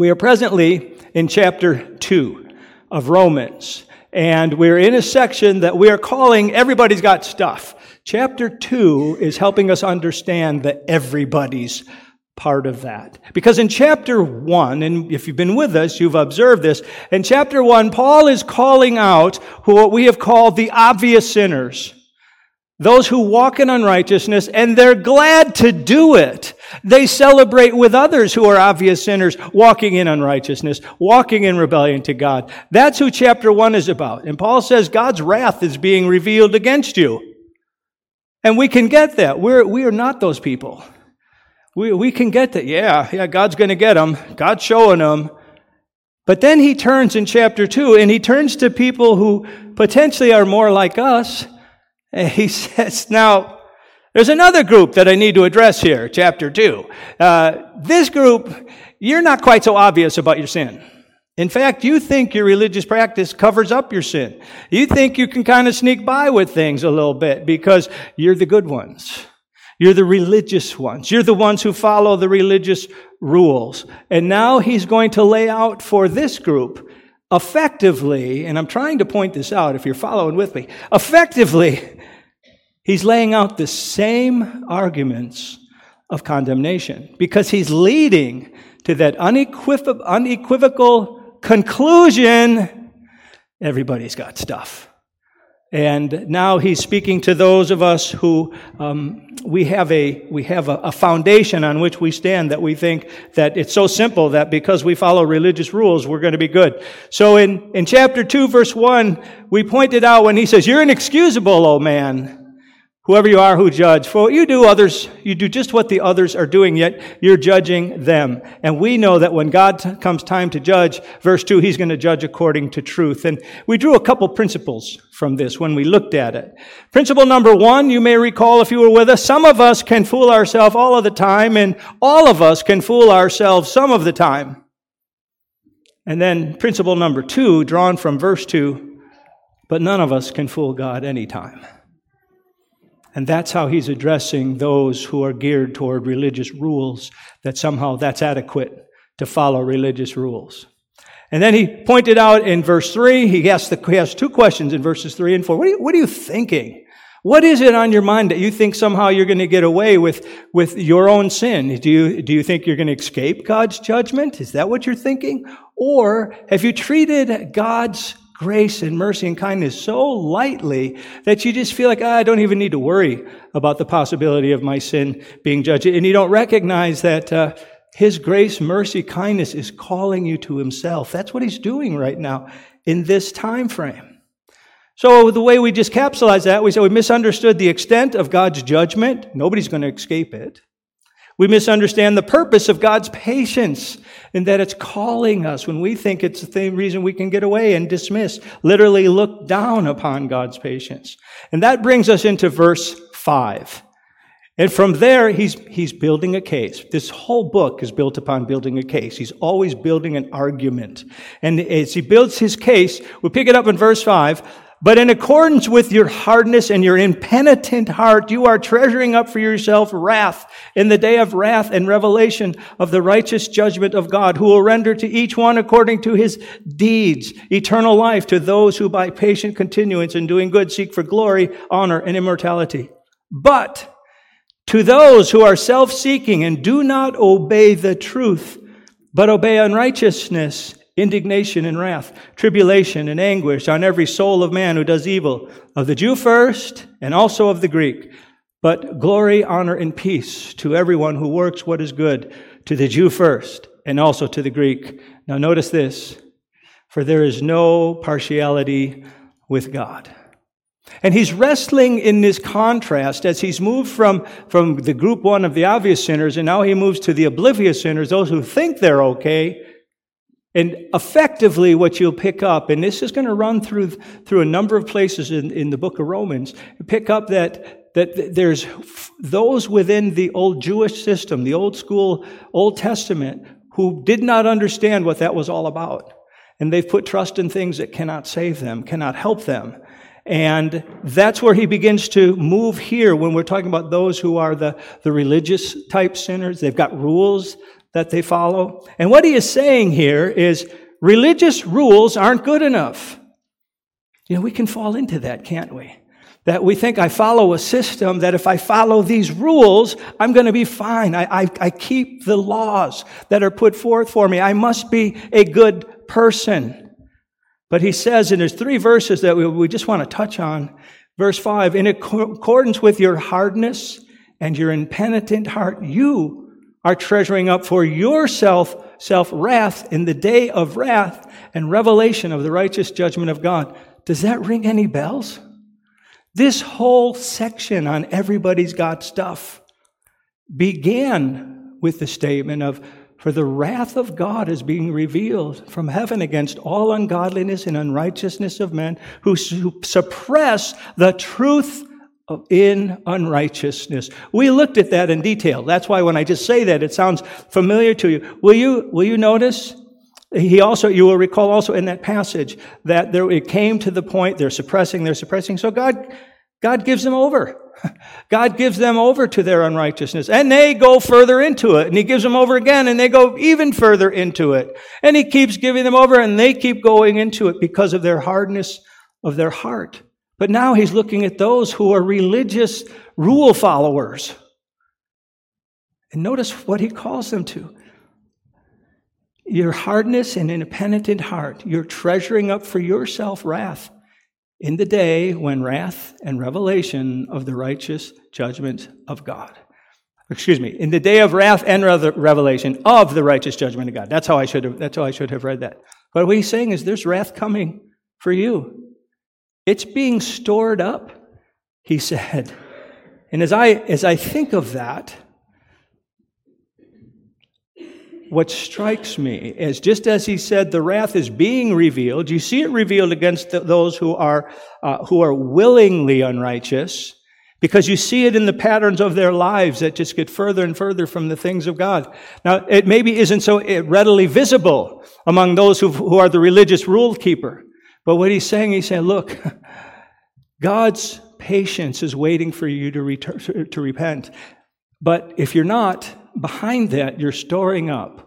We are presently in chapter 2 of Romans, and we're in a section that we are calling Everybody's Got Stuff. Chapter 2 is helping us understand the everybody's part of that. Because in chapter 1, and if you've been with us, you've observed this, in chapter 1, Paul is calling out what we have called the obvious sinners. Those who walk in unrighteousness, and they're glad to do it. They celebrate with others who are obvious sinners, walking in unrighteousness, walking in rebellion to God. That's who chapter 1 is about. And Paul says God's wrath is being revealed against you. And we can get that. We're, we are not those people. We, we can get that. Yeah, yeah, God's going to get them. God's showing them. But then he turns in chapter 2 and he turns to people who potentially are more like us. And he says, Now, there's another group that I need to address here, chapter 2. Uh, this group, you're not quite so obvious about your sin. In fact, you think your religious practice covers up your sin. You think you can kind of sneak by with things a little bit because you're the good ones. You're the religious ones. You're the ones who follow the religious rules. And now he's going to lay out for this group effectively, and I'm trying to point this out if you're following with me, effectively, he's laying out the same arguments of condemnation because he's leading to that unequivocal, unequivocal conclusion, everybody's got stuff. And now he's speaking to those of us who um, we have a we have a, a, foundation on which we stand that we think that it's so simple that because we follow religious rules we're going to be good. So in in chapter two, verse one, we pointed out when he says, "You're inexcusable, oh man." Whoever you are who judge. For you do others, you do just what the others are doing, yet you're judging them. And we know that when God t- comes time to judge, verse 2, he's going to judge according to truth. And we drew a couple principles from this when we looked at it. Principle number one, you may recall if you were with us, some of us can fool ourselves all of the time, and all of us can fool ourselves some of the time. And then principle number two, drawn from verse 2, but none of us can fool God anytime. And that's how he's addressing those who are geared toward religious rules, that somehow that's adequate to follow religious rules. And then he pointed out in verse 3, he asked, the, he asked two questions in verses 3 and 4. What are, you, what are you thinking? What is it on your mind that you think somehow you're going to get away with, with your own sin? Do you, do you think you're going to escape God's judgment? Is that what you're thinking? Or have you treated God's grace and mercy and kindness so lightly that you just feel like, ah, I don't even need to worry about the possibility of my sin being judged. And you don't recognize that uh, His grace, mercy, kindness is calling you to Himself. That's what He's doing right now in this time frame. So the way we just capsulize that, we say we misunderstood the extent of God's judgment. Nobody's going to escape it. We misunderstand the purpose of God's patience in that it's calling us when we think it's the reason we can get away and dismiss, literally look down upon God's patience. And that brings us into verse 5. And from there, he's, he's building a case. This whole book is built upon building a case. He's always building an argument. And as he builds his case, we pick it up in verse 5. But in accordance with your hardness and your impenitent heart, you are treasuring up for yourself wrath in the day of wrath and revelation of the righteous judgment of God, who will render to each one according to his deeds eternal life to those who by patient continuance in doing good seek for glory, honor, and immortality. But to those who are self-seeking and do not obey the truth, but obey unrighteousness, indignation and wrath, tribulation and anguish on every soul of man who does evil, of the Jew first, and also of the Greek. But glory, honor, and peace to everyone who works what is good, to the Jew first, and also to the Greek. Now notice this, for there is no partiality with God. And he's wrestling in this contrast as he's moved from, from the group one of the obvious sinners, and now he moves to the oblivious sinners, those who think they're okay, and effectively, what you'll pick up, and this is going to run through, through a number of places in, in the book of Romans, pick up that, that there's those within the old Jewish system, the old school Old Testament, who did not understand what that was all about. And they've put trust in things that cannot save them, cannot help them. And that's where he begins to move here when we're talking about those who are the, the religious type sinners. They've got rules that they follow. And what he is saying here is religious rules aren't good enough. You know, we can fall into that, can't we? That we think I follow a system, that if I follow these rules, I'm going to be fine. I, I, I keep the laws that are put forth for me. I must be a good person. But he says, and there's three verses that we, we just want to touch on. Verse 5 In accordance with your hardness and your impenitent heart, you are treasuring up for yourself self wrath in the day of wrath and revelation of the righteous judgment of God. Does that ring any bells? This whole section on everybody's got stuff began with the statement of for the wrath of God is being revealed from heaven against all ungodliness and unrighteousness of men who suppress the truth in unrighteousness. We looked at that in detail. That's why when I just say that, it sounds familiar to you. Will you, will you notice? He also, you will recall also in that passage that there, it came to the point they're suppressing, they're suppressing. So God, God gives them over. God gives them over to their unrighteousness and they go further into it and he gives them over again and they go even further into it. And he keeps giving them over and they keep going into it because of their hardness of their heart. But now he's looking at those who are religious rule followers. And notice what he calls them to. Your hardness and impenitent heart, you're treasuring up for yourself wrath in the day when wrath and revelation of the righteous judgment of God. Excuse me, in the day of wrath and revelation of the righteous judgment of God. That's how I should have, that's how I should have read that. But what he's saying is there's wrath coming for you. It's being stored up, he said. And as I, as I think of that, what strikes me is just as he said, the wrath is being revealed. You see it revealed against those who are, uh, who are willingly unrighteous because you see it in the patterns of their lives that just get further and further from the things of God. Now, it maybe isn't so readily visible among those who, who are the religious rule keeper. But what he's saying, he's saying, look, God's patience is waiting for you to, return, to repent. But if you're not, behind that, you're storing up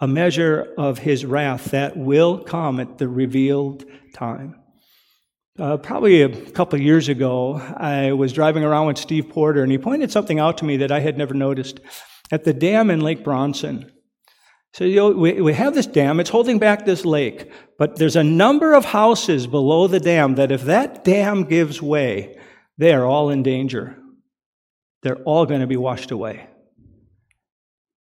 a measure of his wrath that will come at the revealed time. Uh, probably a couple years ago, I was driving around with Steve Porter, and he pointed something out to me that I had never noticed at the dam in Lake Bronson. So you know, we, we have this dam, it's holding back this lake, but there's a number of houses below the dam that if that dam gives way, they are all in danger. They're all going to be washed away.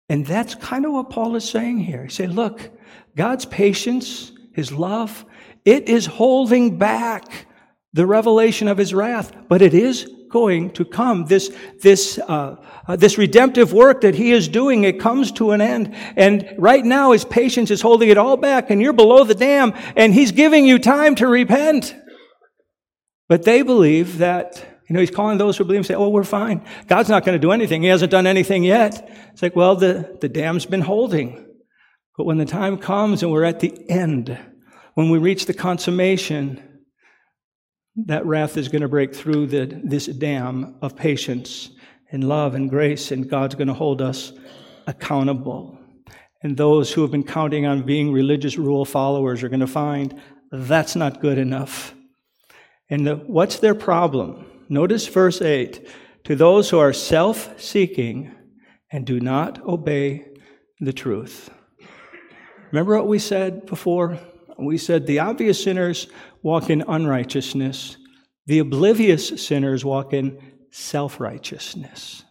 And that's kind of what Paul is saying here. He said, look, God's patience, his love, it is holding back the revelation of his wrath, but it is going to come. This, this, uh, uh, this redemptive work that he is doing, it comes to an end. And right now, his patience is holding it all back, and you're below the dam, and he's giving you time to repent. But they believe that you know, he's calling those who believe and say, oh, we're fine. God's not going to do anything. He hasn't done anything yet. It's like, well, the, the dam's been holding. But when the time comes and we're at the end, when we reach the consummation, that wrath is going to break through the, this dam of patience and love and grace, and God's going to hold us accountable. And those who have been counting on being religious rule followers are going to find that's not good enough. And the, what's their problem? Notice verse 8 to those who are self seeking and do not obey the truth. Remember what we said before? We said the obvious sinners walk in unrighteousness, the oblivious sinners walk in self righteousness.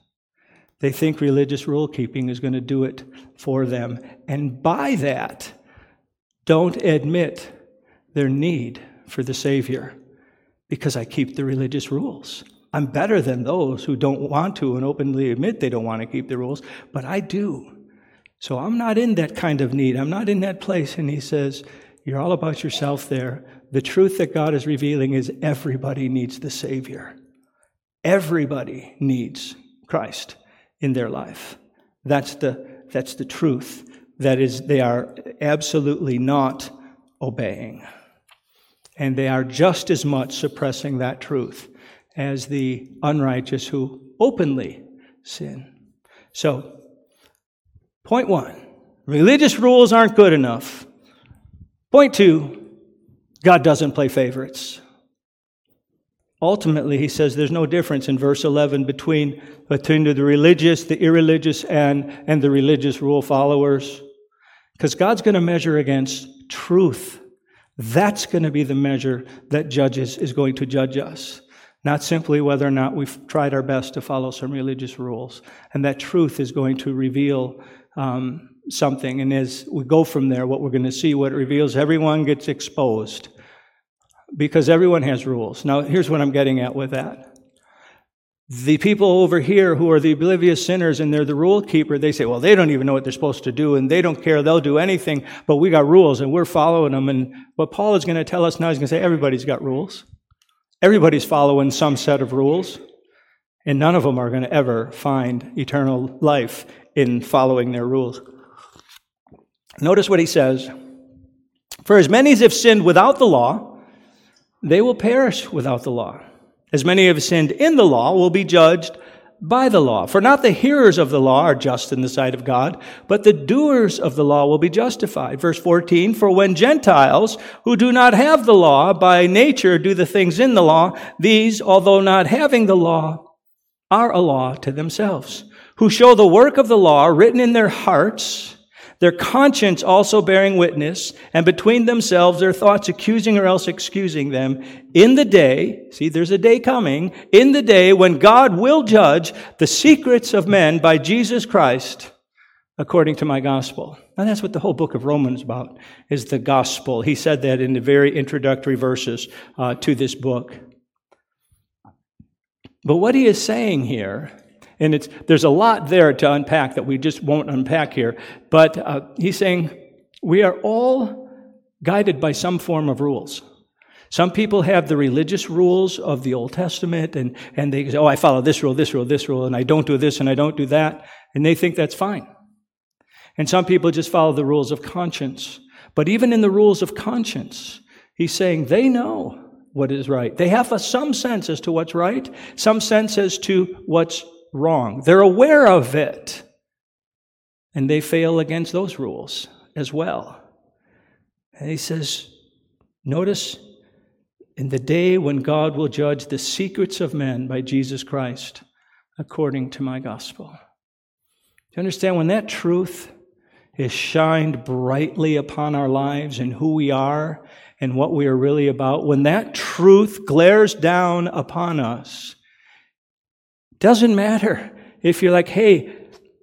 They think religious rule keeping is going to do it for them. And by that, don't admit their need for the Savior because I keep the religious rules. I'm better than those who don't want to and openly admit they don't want to keep the rules, but I do. So I'm not in that kind of need. I'm not in that place. And he says, You're all about yourself there. The truth that God is revealing is everybody needs the Savior. Everybody needs Christ in their life. That's the, that's the truth. That is, they are absolutely not obeying and they are just as much suppressing that truth as the unrighteous who openly sin. So, Point one religious rules aren't good enough. Point two God doesn't play favorites. Ultimately, he says there's no difference in verse 11 between, between the religious, the irreligious, and, and the religious rule followers. Because God's going to measure against truth. That's going to be the measure that judges is going to judge us. Not simply whether or not we've tried our best to follow some religious rules. And that truth is going to reveal um, something. And as we go from there, what we're going to see, what it reveals, everyone gets exposed because everyone has rules. Now, here's what I'm getting at with that. The people over here who are the oblivious sinners and they're the rule keeper, they say, well, they don't even know what they're supposed to do and they don't care. They'll do anything, but we got rules and we're following them. And what Paul is going to tell us now, he's going to say, everybody's got rules. Everybody's following some set of rules, and none of them are going to ever find eternal life in following their rules. Notice what he says For as many as have sinned without the law, they will perish without the law. As many have sinned in the law will be judged by the law. For not the hearers of the law are just in the sight of God, but the doers of the law will be justified. Verse 14, for when Gentiles who do not have the law by nature do the things in the law, these, although not having the law, are a law to themselves, who show the work of the law written in their hearts, their conscience also bearing witness, and between themselves their thoughts accusing or else excusing them, in the day, see, there's a day coming, in the day when God will judge the secrets of men by Jesus Christ according to my gospel. And that's what the whole book of Romans is about, is the gospel. He said that in the very introductory verses uh, to this book. But what he is saying here and it's, there's a lot there to unpack that we just won't unpack here. But uh, he's saying we are all guided by some form of rules. Some people have the religious rules of the Old Testament, and, and they say, Oh, I follow this rule, this rule, this rule, and I don't do this and I don't do that. And they think that's fine. And some people just follow the rules of conscience. But even in the rules of conscience, he's saying they know what is right. They have a, some sense as to what's right, some sense as to what's wrong. They're aware of it. And they fail against those rules as well. And he says, Notice in the day when God will judge the secrets of men by Jesus Christ according to my gospel. Do you understand? When that truth is shined brightly upon our lives and who we are and what we are really about, when that truth glares down upon us, doesn't matter if you're like, hey,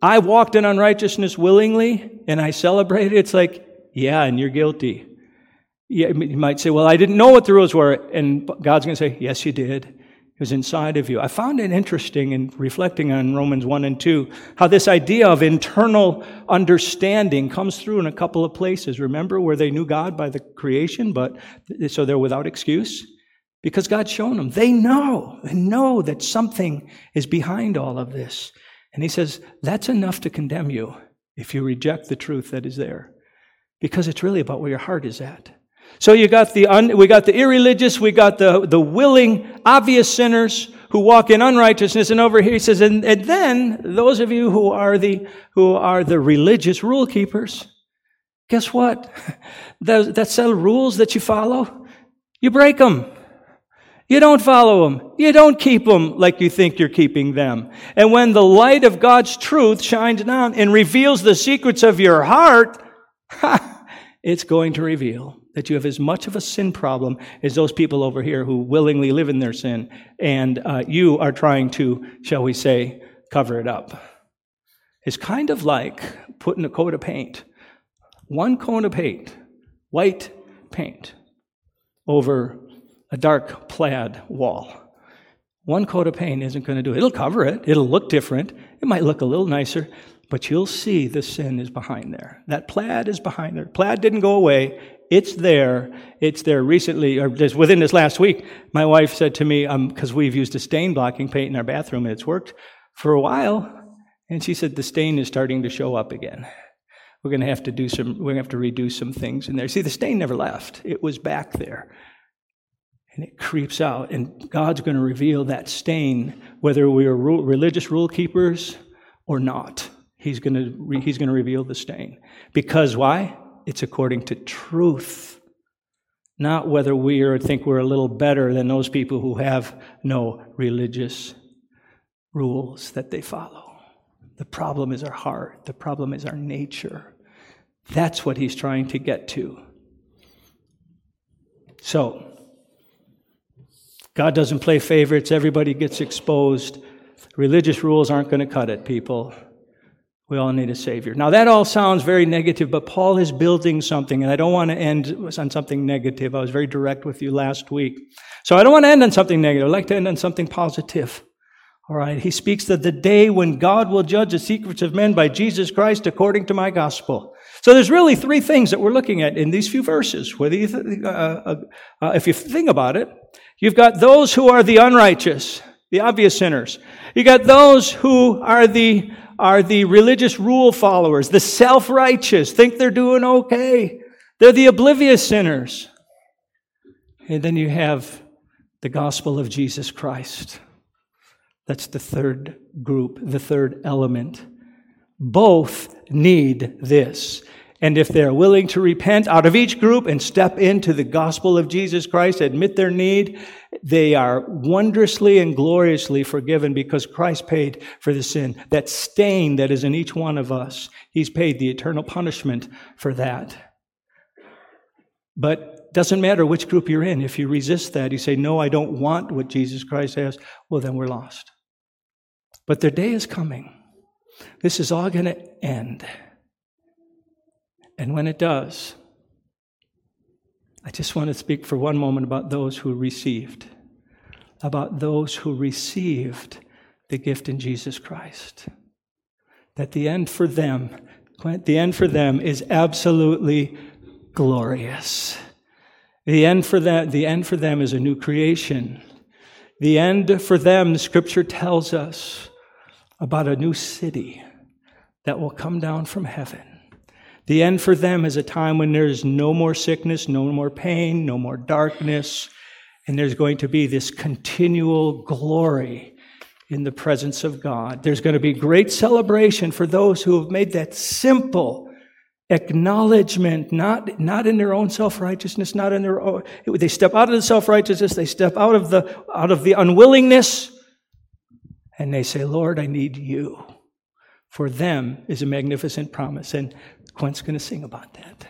I walked in unrighteousness willingly and I celebrated. It's like, yeah, and you're guilty. You might say, well, I didn't know what the rules were. And God's going to say, yes, you did. Was inside of you. I found it interesting in reflecting on Romans 1 and 2, how this idea of internal understanding comes through in a couple of places. Remember where they knew God by the creation, but so they're without excuse? because God's shown them. They know, they know that something is behind all of this. And he says, that's enough to condemn you if you reject the truth that is there. Because it's really about where your heart is at. So you got the un, we got the irreligious, we got the, the willing, obvious sinners who walk in unrighteousness. And over here he says, and, and then those of you who are the who are the religious rule keepers, guess what? That, that set rules that you follow, you break them. You don't follow them. You don't keep them like you think you're keeping them. And when the light of God's truth shines down and reveals the secrets of your heart, it's going to reveal that you have as much of a sin problem as those people over here who willingly live in their sin, and uh, you are trying to, shall we say, cover it up. It's kind of like putting a coat of paint, one coat of paint, white paint, over a dark plaid wall. One coat of paint isn't going to do it. It'll cover it, it'll look different, it might look a little nicer, but you'll see the sin is behind there. That plaid is behind there. Plaid didn't go away. It's there. It's there recently, or just within this last week. My wife said to me, because um, we've used a stain blocking paint in our bathroom and it's worked for a while, and she said the stain is starting to show up again. We're going to have to do some. We're going to have to redo some things in there. See, the stain never left. It was back there and it creeps out. And God's going to reveal that stain, whether we are rule, religious rule keepers or not. He's going to, re- he's going to reveal the stain. Because why? It's according to truth, not whether we are, think we're a little better than those people who have no religious rules that they follow. The problem is our heart, the problem is our nature. That's what he's trying to get to. So, God doesn't play favorites, everybody gets exposed. Religious rules aren't going to cut it, people. We all need a Savior. Now, that all sounds very negative, but Paul is building something, and I don't want to end on something negative. I was very direct with you last week. So I don't want to end on something negative. I'd like to end on something positive. All right. He speaks of the day when God will judge the secrets of men by Jesus Christ according to my gospel. So there's really three things that we're looking at in these few verses. Whether you th- uh, uh, uh, if you think about it, you've got those who are the unrighteous, the obvious sinners. You got those who are the are the religious rule followers, the self-righteous, think they're doing okay. They're the oblivious sinners. And then you have the gospel of Jesus Christ. That's the third group, the third element. Both need this. And if they're willing to repent out of each group and step into the gospel of Jesus Christ, admit their need, they are wondrously and gloriously forgiven because Christ paid for the sin. That stain that is in each one of us, He's paid the eternal punishment for that. But doesn't matter which group you're in. If you resist that, you say, No, I don't want what Jesus Christ has, well, then we're lost. But their day is coming. This is all going to end. And when it does, I just want to speak for one moment about those who received, about those who received the gift in Jesus Christ. That the end for them, the end for them is absolutely glorious. The end for them, the end for them is a new creation. The end for them, the scripture tells us about a new city that will come down from heaven. The end for them is a time when there's no more sickness, no more pain, no more darkness, and there's going to be this continual glory in the presence of God. There's going to be great celebration for those who have made that simple acknowledgement, not, not in their own self-righteousness, not in their own, they step out of the self-righteousness, they step out of the, out of the unwillingness, and they say, Lord, I need you. For them is a magnificent promise. And Quint's going to sing about that.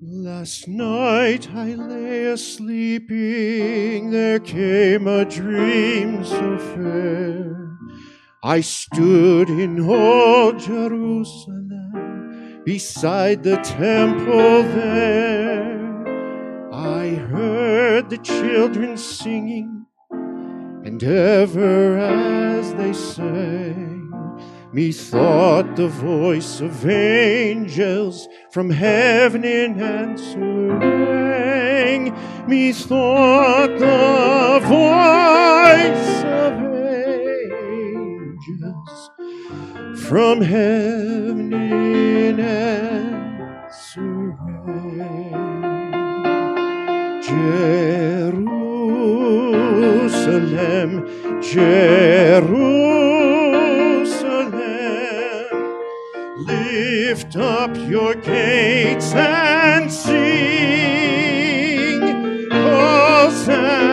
Last night I lay asleeping, there came a dream so fair. I stood in old Jerusalem beside the temple there. I heard the children singing, and ever as they sang, methought the voice of angels from heaven in answer rang. Methought the voice of angels from heaven in answer Jerusalem, Jerusalem, lift up your gates and sing, Hosanna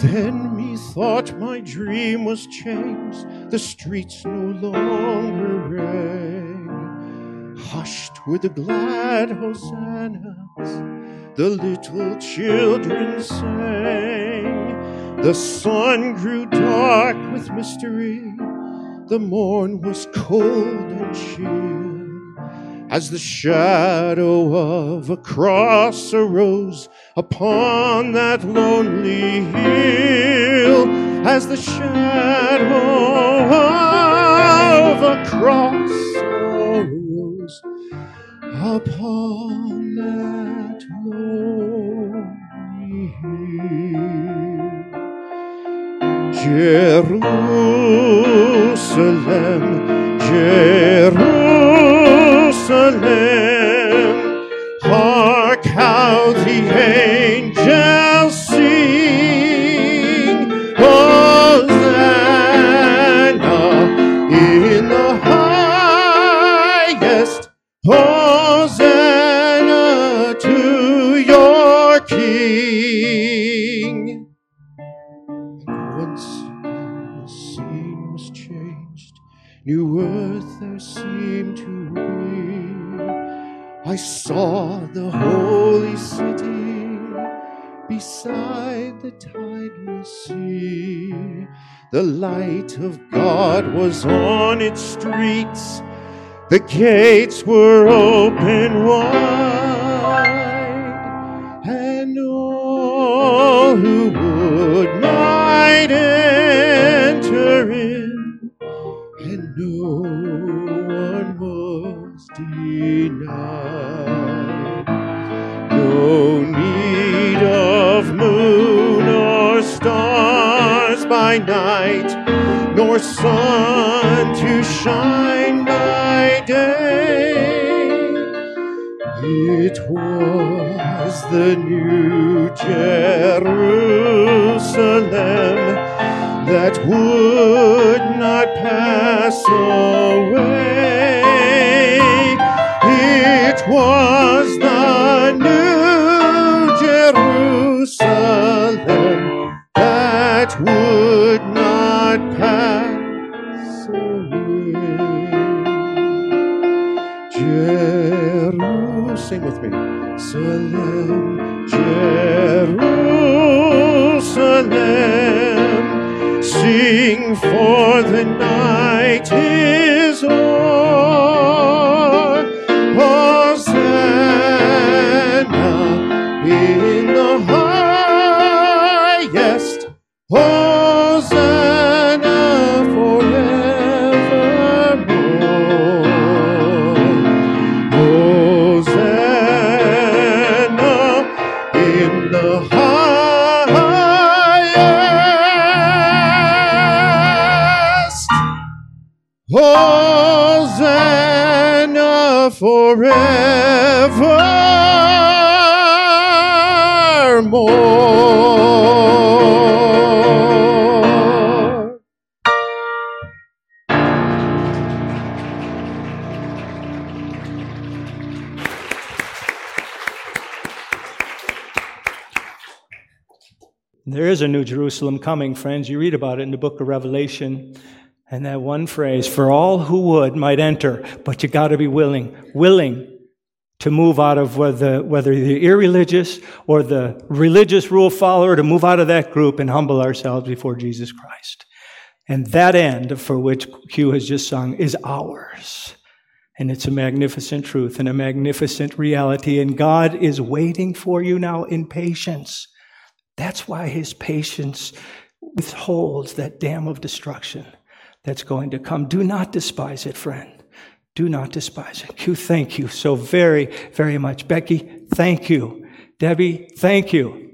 Then methought my dream was changed, the streets no longer rang. Hushed were the glad hosannas, the little children sang. The sun grew dark with mystery, the morn was cold and chill, as the shadow of a cross arose upon that lonely hill, as the shadow of a cross arose upon that lonely hill. Jerusalem, Jerusalem, beside the tideless sea. The light of God was on its streets. The gates were open wide, by night, nor sun to shine by day. It was the new Jerusalem that would not pass away. Highest. There is a new Jerusalem coming, friends. You read about it in the book of Revelation. And that one phrase, for all who would might enter, but you got to be willing, willing to move out of whether, whether you're irreligious or the religious rule follower, to move out of that group and humble ourselves before Jesus Christ. And that end for which Q has just sung is ours. And it's a magnificent truth and a magnificent reality. And God is waiting for you now in patience. That's why his patience withholds that dam of destruction that's going to come. Do not despise it, friend. Do not despise it. Q, thank you so very, very much. Becky, thank you. Debbie, thank you.